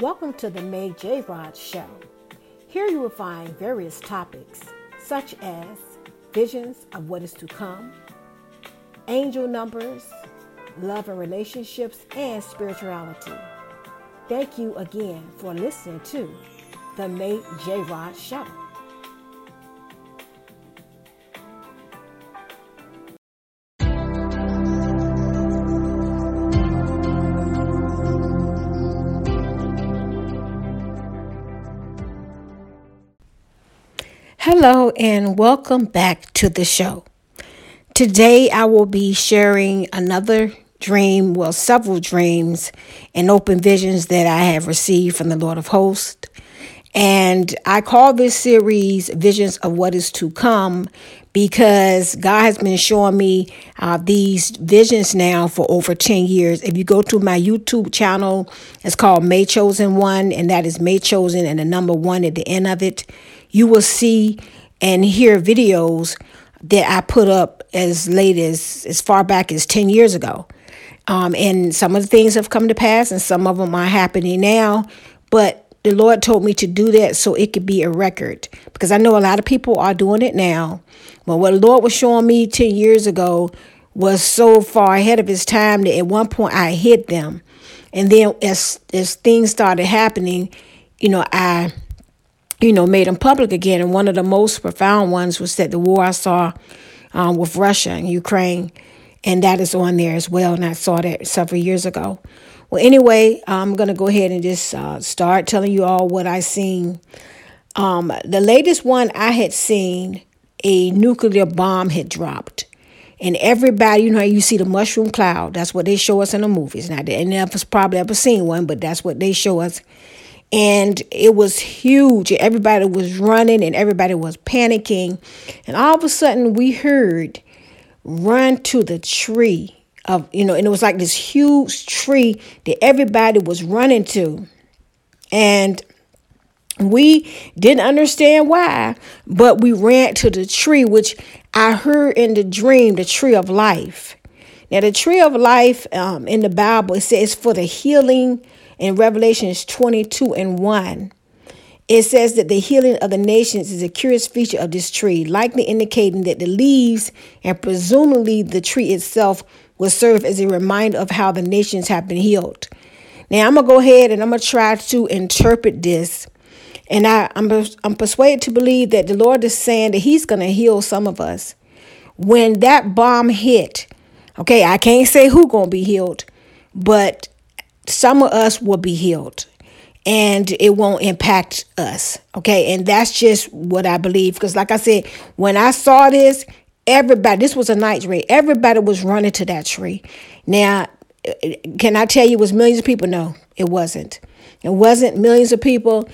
Welcome to the Mae Jeyaraj Show. Here you will find various topics such as visions of what is to come, angel numbers, love and relationships, and spirituality. Thank you again for listening to the May J. Rod Show. Hello, and welcome back to the show. Today, I will be sharing another dream, well, several dreams and open visions that I have received from the Lord of Hosts. And I call this series Visions of What Is to Come because God has been showing me uh, these visions now for over 10 years. If you go to my YouTube channel, it's called Mae Chosen One, and that is Mae Chosen and the number one at the end of it you will see and hear videos that I put up as late as as far back as 10 years ago. Um, and some of the things have come to pass and some of them are happening now. But the Lord told me to do that so it could be a record because I know a lot of people are doing it now. But what the Lord was showing me 10 years ago was so far ahead of his time that at one point I hit them. And then as as things started happening, you know, I you know, made them public again. And one of the most profound ones was that the war I saw um, with Russia and Ukraine, and that is on there as well. And I saw that several years ago. Well, anyway, I'm going to go ahead and just uh, start telling you all what I seen. Um, the latest one I had seen, a nuclear bomb had dropped. And everybody, you know, you see the mushroom cloud. That's what they show us in the movies. Now, any of us probably ever seen one, but that's what they show us and it was huge. Everybody was running and everybody was panicking. And all of a sudden, we heard run to the tree of, you know, and it was like this huge tree that everybody was running to. And we didn't understand why, but we ran to the tree, which I heard in the dream, the tree of life. Now, the tree of life um, in the Bible, it says for the healing in Revelations 22 and 1, it says that the healing of the nations is a curious feature of this tree, likely indicating that the leaves and presumably the tree itself will serve as a reminder of how the nations have been healed. Now, I'm going to go ahead and I'm going to try to interpret this. And I, I'm, I'm persuaded to believe that the Lord is saying that He's going to heal some of us. When that bomb hit, okay, I can't say who going to be healed, but some of us will be healed and it won't impact us. Okay. And that's just what I believe. Because, like I said, when I saw this, everybody, this was a night tree, everybody was running to that tree. Now, can I tell you was millions of people? No, it wasn't. It wasn't millions of people.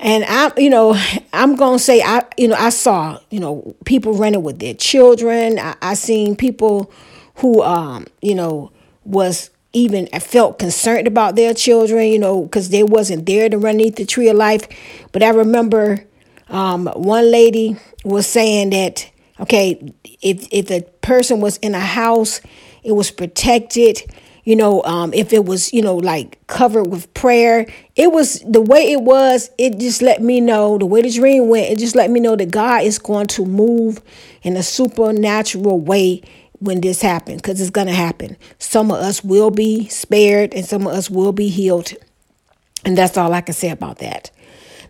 And I'm, you know, I'm gonna say I, you know, I saw, you know, people running with their children. I, I seen people who, um, you know, was even I felt concerned about their children, you know, because they wasn't there to run the tree of life. But I remember um, one lady was saying that, okay, if, if a person was in a house, it was protected, you know, um, if it was, you know, like covered with prayer, it was the way it was, it just let me know, the way the dream went, it just let me know that God is going to move in a supernatural way when this happens because it's going to happen. Some of us will be spared and some of us will be healed. And that's all I can say about that.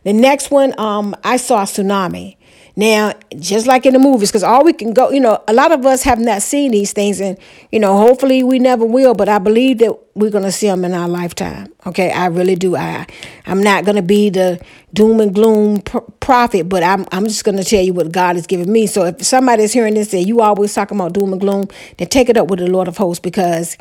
The next one, um, I saw a tsunami. Now, just like in the movies, because all we can go, you know, a lot of us have not seen these things, and you know, hopefully we never will. But I believe that we're gonna see them in our lifetime. Okay, I really do. I, I'm not gonna be the doom and gloom pr- prophet, but I'm, I'm just gonna tell you what God has given me. So if somebody's hearing this and you always talking about doom and gloom, then take it up with the Lord of Hosts because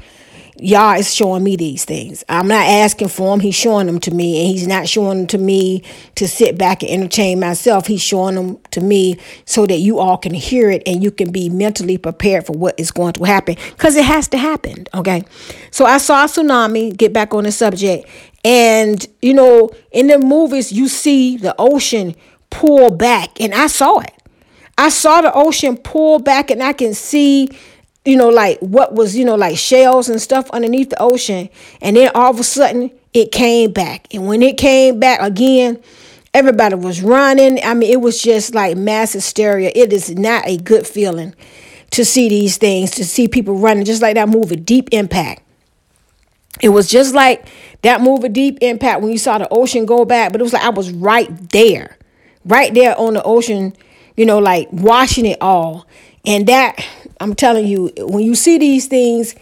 Yah is showing me these things. I'm not asking for him. He's showing them to me. And he's not showing them to me to sit back and entertain myself. He's showing them to me so that you all can hear it and you can be mentally prepared for what is going to happen. Because it has to happen. Okay. So I saw tsunami, get back on the subject. And, you know, in the movies, you see the ocean pull back. And I saw it. I saw the ocean pull back and I can see you know, like what was, you know, like shells and stuff underneath the ocean. And then all of a sudden it came back. And when it came back again, everybody was running. I mean, it was just like mass hysteria. It is not a good feeling to see these things, to see people running, just like that movie, Deep Impact. It was just like that movie, Deep Impact, when you saw the ocean go back, but it was like I was right there, right there on the ocean, you know, like watching it all. And that, I'm telling you, when you see these things,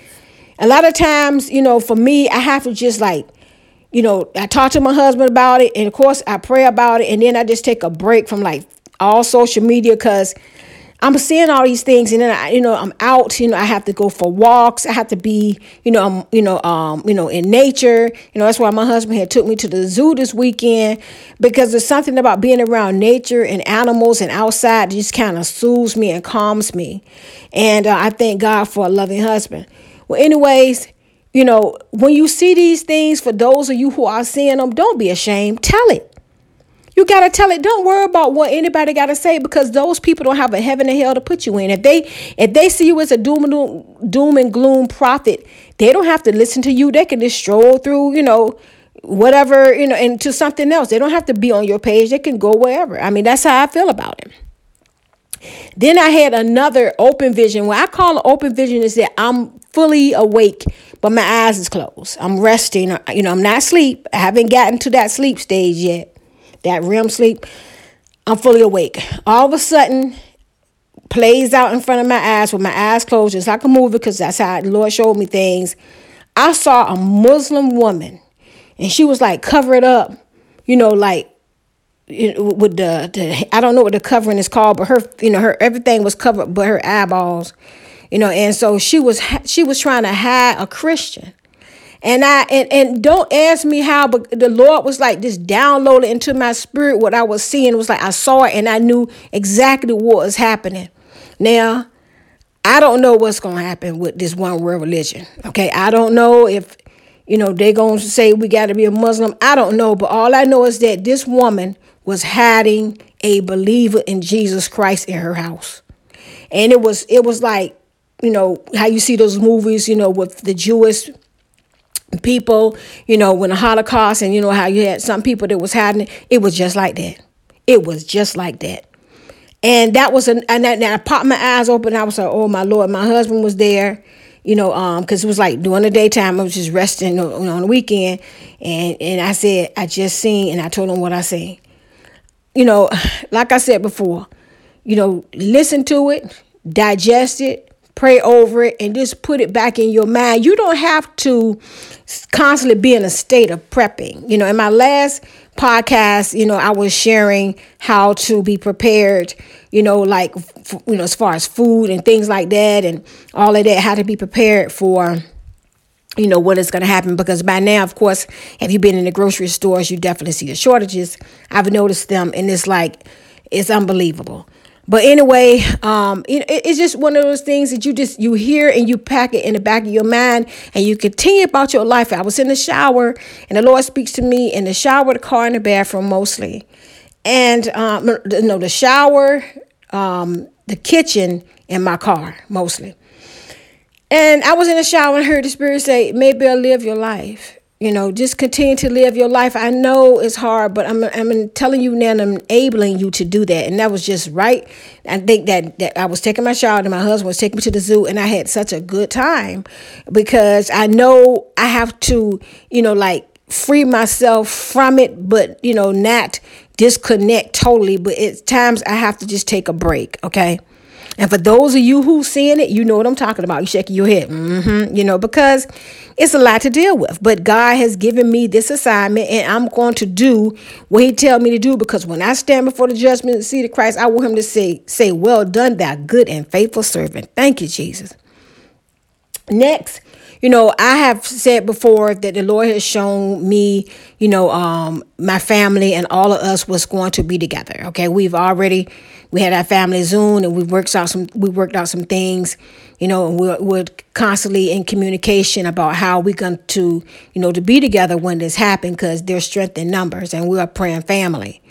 a lot of times, you know, for me, I have to just like, you know, I talk to my husband about it, and of course, I pray about it, and then I just take a break from like all social media because I'm seeing all these things, and then I, you know, I'm out. You know, I have to go for walks. I have to be, you know, I'm, you know, um, you know, in nature. You know, that's why my husband had took me to the zoo this weekend because there's something about being around nature and animals and outside that just kind of soothes me and calms me. And uh, I thank God for a loving husband. Well, anyways, you know, when you see these things, for those of you who are seeing them, don't be ashamed. Tell it. Got to tell it. Don't worry about what anybody got to say because those people don't have a heaven and hell to put you in. If they if they see you as a doom and gloom, doom and gloom prophet, they don't have to listen to you. They can just stroll through, you know, whatever, you know, into something else. They don't have to be on your page. They can go wherever. I mean, that's how I feel about it. Then I had another open vision. What I call an open vision is that I'm fully awake, but my eyes is closed. I'm resting. You know, I'm not asleep. I haven't gotten to that sleep stage yet that REM sleep, I'm fully awake. All of a sudden, plays out in front of my eyes with my eyes closed, just like a movie, because that's how the Lord showed me things. I saw a Muslim woman, and she was like covered up, you know, like with the, the I don't know what the covering is called, but her, you know, her everything was covered but her eyeballs, you know, and so she was she was trying to hide a Christian. And I and, and don't ask me how, but the Lord was like just downloaded into my spirit what I was seeing. It was like I saw it and I knew exactly what was happening. Now, I don't know what's gonna happen with this one world religion. Okay. I don't know if you know they're gonna say we gotta be a Muslim. I don't know, but all I know is that this woman was hiding a believer in Jesus Christ in her house. And it was it was like, you know, how you see those movies, you know, with the Jewish people, you know, when the Holocaust and you know how you had some people that was hiding, it was just like that. It was just like that. And that was an and, I popped my eyes open. I was like, oh my Lord, my husband was there, you know, um, because it was like during the daytime, I was just resting know, on the weekend. And and I said, I just seen and I told him what I seen. You know, like I said before, you know, listen to it, digest it, pray over it, and just put it back in your mind. You don't have to constantly be in a state of prepping. You know, in my last podcast, you know, I was sharing how to be prepared, you know, like, you know, as far as food and things like that, and all of that, how to be prepared for you know what is going to happen because by now of course have you've been in the grocery stores you definitely see the shortages i've noticed them and it's like it's unbelievable but anyway, um, it, it's just one of those things that you just you hear and you pack it in the back of your mind and you continue about your life. I was in the shower and the Lord speaks to me in the shower, the car, and the bathroom mostly, and um, no, the shower, um, the kitchen, and my car mostly. And I was in the shower and heard the Spirit say, "Maybe I'll live your life." You know, just continue to live your life. I know it's hard, but I'm I'm telling you now, I'm enabling you to do that. And that was just right. I think that, that I was taking my shower and my husband was taking me to the zoo and I had such a good time because I know I have to, you know, like free myself from it, but you know, not disconnect totally. But at times I have to just take a break, okay? And for those of you who seeing it, you know what I'm talking about. You shaking your head, mm-hmm, you know, because it's a lot to deal with. But God has given me this assignment, and I'm going to do what He tell me to do. Because when I stand before the judgment seat of Christ, I want Him to say, "Say, well done, thou good and faithful servant." Thank you, Jesus. Next, you know, I have said before that the Lord has shown me, you know, um, my family and all of us was going to be together. Okay, we've already we had our family Zoom and we worked out some we worked out some things, you know, and we're, we're constantly in communication about how we're going to, you know, to be together when this happened because there's strength in numbers and we are praying family.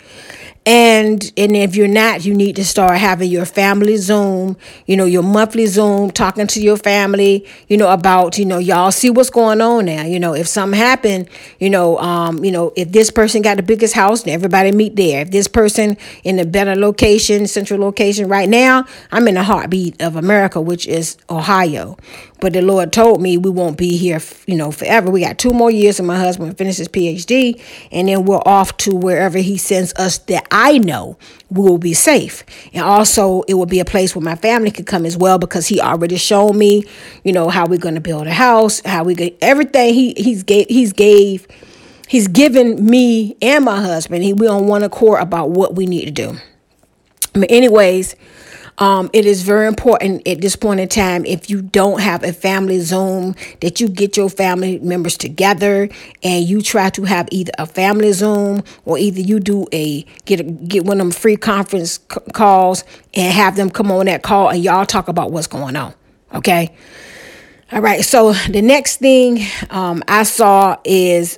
And and if you're not you need to start having your family zoom you know your monthly zoom talking to your family you know about you know y'all see what's going on now you know if something happened you know um you know if this person got the biggest house then everybody meet there if this person in a better location central location right now i'm in the heartbeat of america which is ohio but the Lord told me we won't be here, you know, forever. We got two more years, and my husband finishes PhD, and then we're off to wherever He sends us. That I know we will be safe, and also it will be a place where my family could come as well because He already showed me, you know, how we're going to build a house, how we get everything He He's gave He's gave. He's given me and my husband. He we on one accord about what we need to do. But anyways, um, it is very important at this point in time if you don't have a family Zoom that you get your family members together and you try to have either a family Zoom or either you do a get a, get one of them free conference c- calls and have them come on that call and y'all talk about what's going on. Okay. All right. So the next thing um, I saw is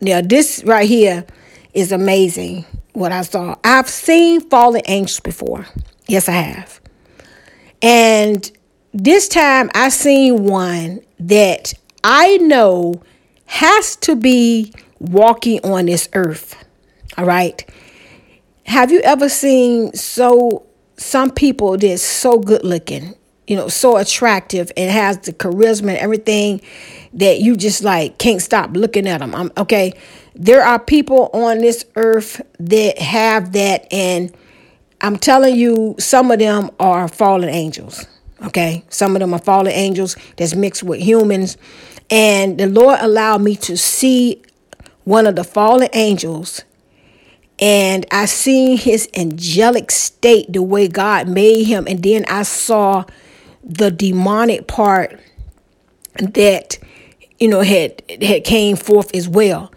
now this right here is amazing. What I saw, I've seen fallen angels before. Yes, I have. And this time I seen one that I know has to be walking on this earth. All right. Have you ever seen so some people that's so good looking, you know, so attractive and has the charisma and everything that you just like can't stop looking at them. I'm okay. There are people on this earth that have that and I'm telling you, some of them are fallen angels. Okay. Some of them are fallen angels that's mixed with humans. And the Lord allowed me to see one of the fallen angels. And I seen his angelic state, the way God made him. And then I saw the demonic part that, you know, had had came forth as well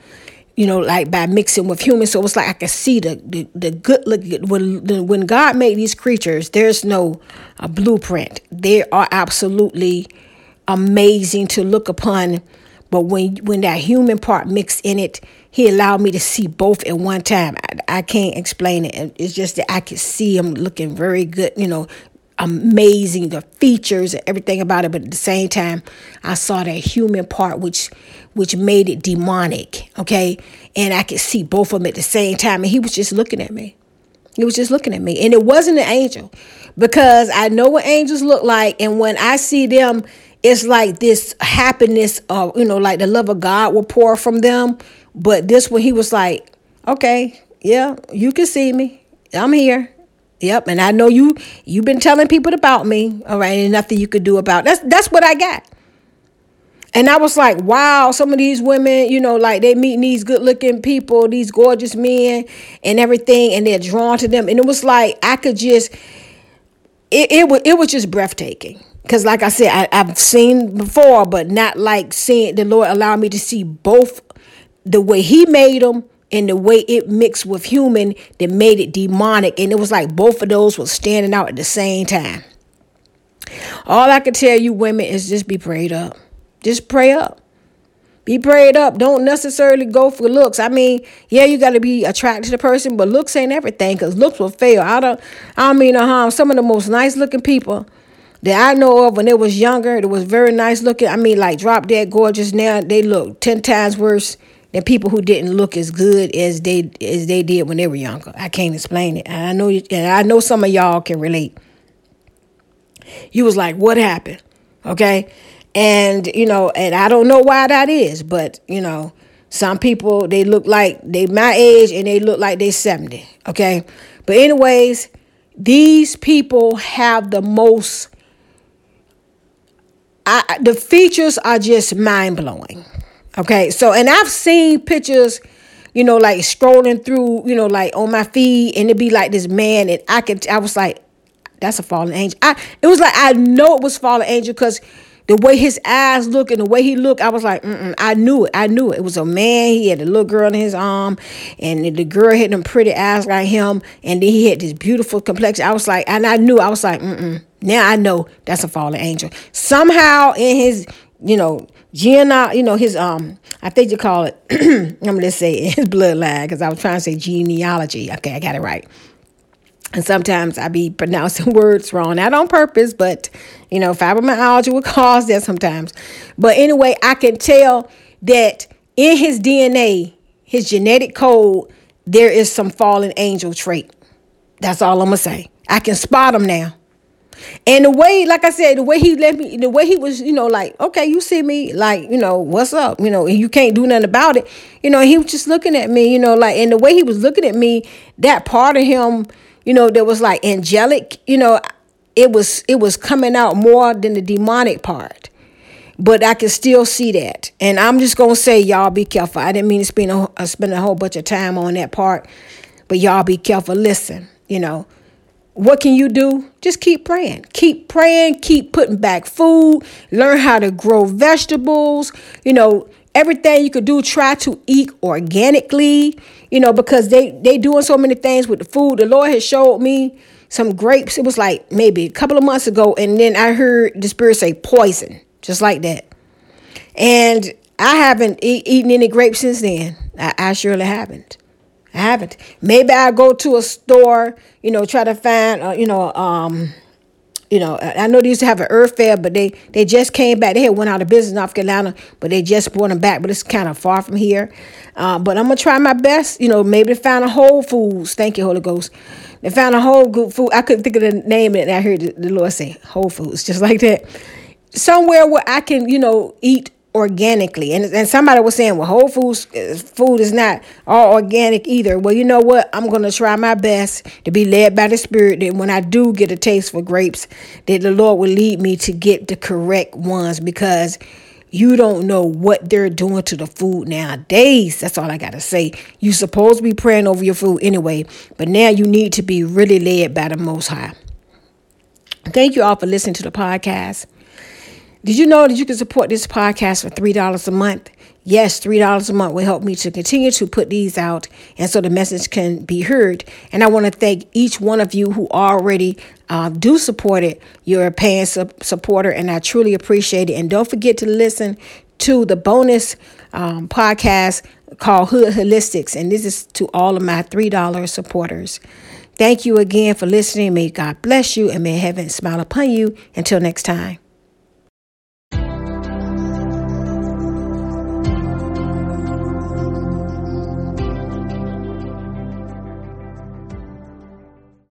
you know, like by mixing with humans. So it was like I could see the the, the good look when the, when God made these creatures. There's no uh, blueprint. They are absolutely amazing to look upon. But when when that human part mixed in it, He allowed me to see both at one time. I, I can't explain it. It's just that I could see him looking very good. You know, amazing the features and everything about it but at the same time i saw that human part which which made it demonic okay? And i could see both of them at the same time and he was just looking at me. He was just looking at me. And it wasn't an angel because i know what angels look like and when i see them it's like this happiness of you know like the love of god will pour from them. But this one he was like okay yeah you can see me. I'm here Yep, and I know you you've been telling people about me, all right, and nothing you could do about. It. That's that's what I got. And I was like, wow, some of these women, you know, like they meeting these good looking people, these gorgeous men and everything, and they're drawn to them. And it was like I could just it it was it was just breathtaking. Cause like I said, I, I've seen before, but not like seeing the Lord allow me to see both the way He made them and the way it mixed with human that made it demonic. And it was like both of those were standing out at the same time. All I can tell you, women, is just be prayed up. Just pray up. Be prayed up. Don't necessarily go for looks. I mean, yeah, you got to be attracted to the person, but looks ain't everything because looks will fail. I don't, I mean no harm. Some of the most nice looking people that I know of when they was younger, it was very nice looking. I mean, like drop dead gorgeous. Now they look 10 times worse than people who didn't look as good as they as they did when they were younger. I can't explain it, and I know and I know some of y'all can relate. You was like, "What happened?" Okay, and you know, and I don't know why that is, but you know, some people they look like they my age and they look like they seventy. Okay, but anyways, these people have the most. I, the features are just mind blowing. Okay, so and I've seen pictures, you know, like scrolling through, you know, like on my feed, and it'd be like this man, and I could, I was like, that's a fallen angel. I, it was like I know it was fallen angel because the way his eyes look and the way he looked, I was like, I knew it. I knew it. It was a man. He had a little girl in his arm, and the girl had them pretty eyes like him, and then he had this beautiful complexion. I was like, and I knew. I was like, now I know that's a fallen angel. Somehow in his, you know, Gene, you know, his um, I think you call it. I'm gonna say his bloodline because I was trying to say genealogy. Okay, I got it right. And sometimes I be pronouncing words wrong, not on purpose, but you know, fibromyalgia will cause that sometimes. But anyway, I can tell that in his DNA, his genetic code, there is some fallen angel trait. That's all I'm gonna say. I can spot him now. And the way, like I said, the way he let me, the way he was, you know, like, okay, you see me, like, you know, what's up, you know, you can't do nothing about it. You know, he was just looking at me, you know, like, and the way he was looking at me, that part of him, you know, that was like angelic, you know, it was it was coming out more than the demonic part. But I can still see that. And I'm just gonna say, y'all be careful. I didn't mean to spend a, uh, spend a whole bunch of time on that part, but y'all be careful. Listen, you know, what can you do? Just keep praying. Keep praying. Keep putting back food. Learn how to grow vegetables. You know, everything you could do, try to eat organically. You know, because they they doing so many things with the food. The Lord has showed me some grapes. It was like maybe a couple of months ago, and then I heard the Spirit say poison, just like that. And I haven't e- eaten any grapes since then. I, I surely haven't. I haven't. Maybe I go to a store, you know, try to find, uh, you know, um, you know, I know they used to have an Earth Fare, but they they just came back. They had went out of business in North Carolina, but they just brought them back. But it's kind of far from here. Uh, but I'm gonna try my best. You know, maybe to find a Whole Foods. Thank you, Holy Ghost. They found a whole good food. I couldn't think of the name, and I heard the Lord say Whole Foods, just like that. Somewhere where I can, you know, eat organically. And, and somebody was saying, well, Whole Foods uh, food is not all organic either. Well, you know what? I'm going to try my best to be led by the Spirit that when I do get a taste for grapes, that the Lord will lead me to get the correct ones because you don't know what they're doing to the food nowadays. That's all I got to say. You're supposed to be praying over your food anyway, but now you need to be really led by the Most High. Thank you all for listening to the podcast. Did you know that you can support this podcast for $3 a month? Yes, $3 a month will help me to continue to put these out and so the message can be heard. And I want to thank each one of you who already uh, do support it. You're a paying supporter, and I truly appreciate it. And don't forget to listen to the bonus um, podcast called Hood Holistics. And this is to all of my $3 supporters. Thank you again for listening. May God bless you and may heaven smile upon you. Until next time.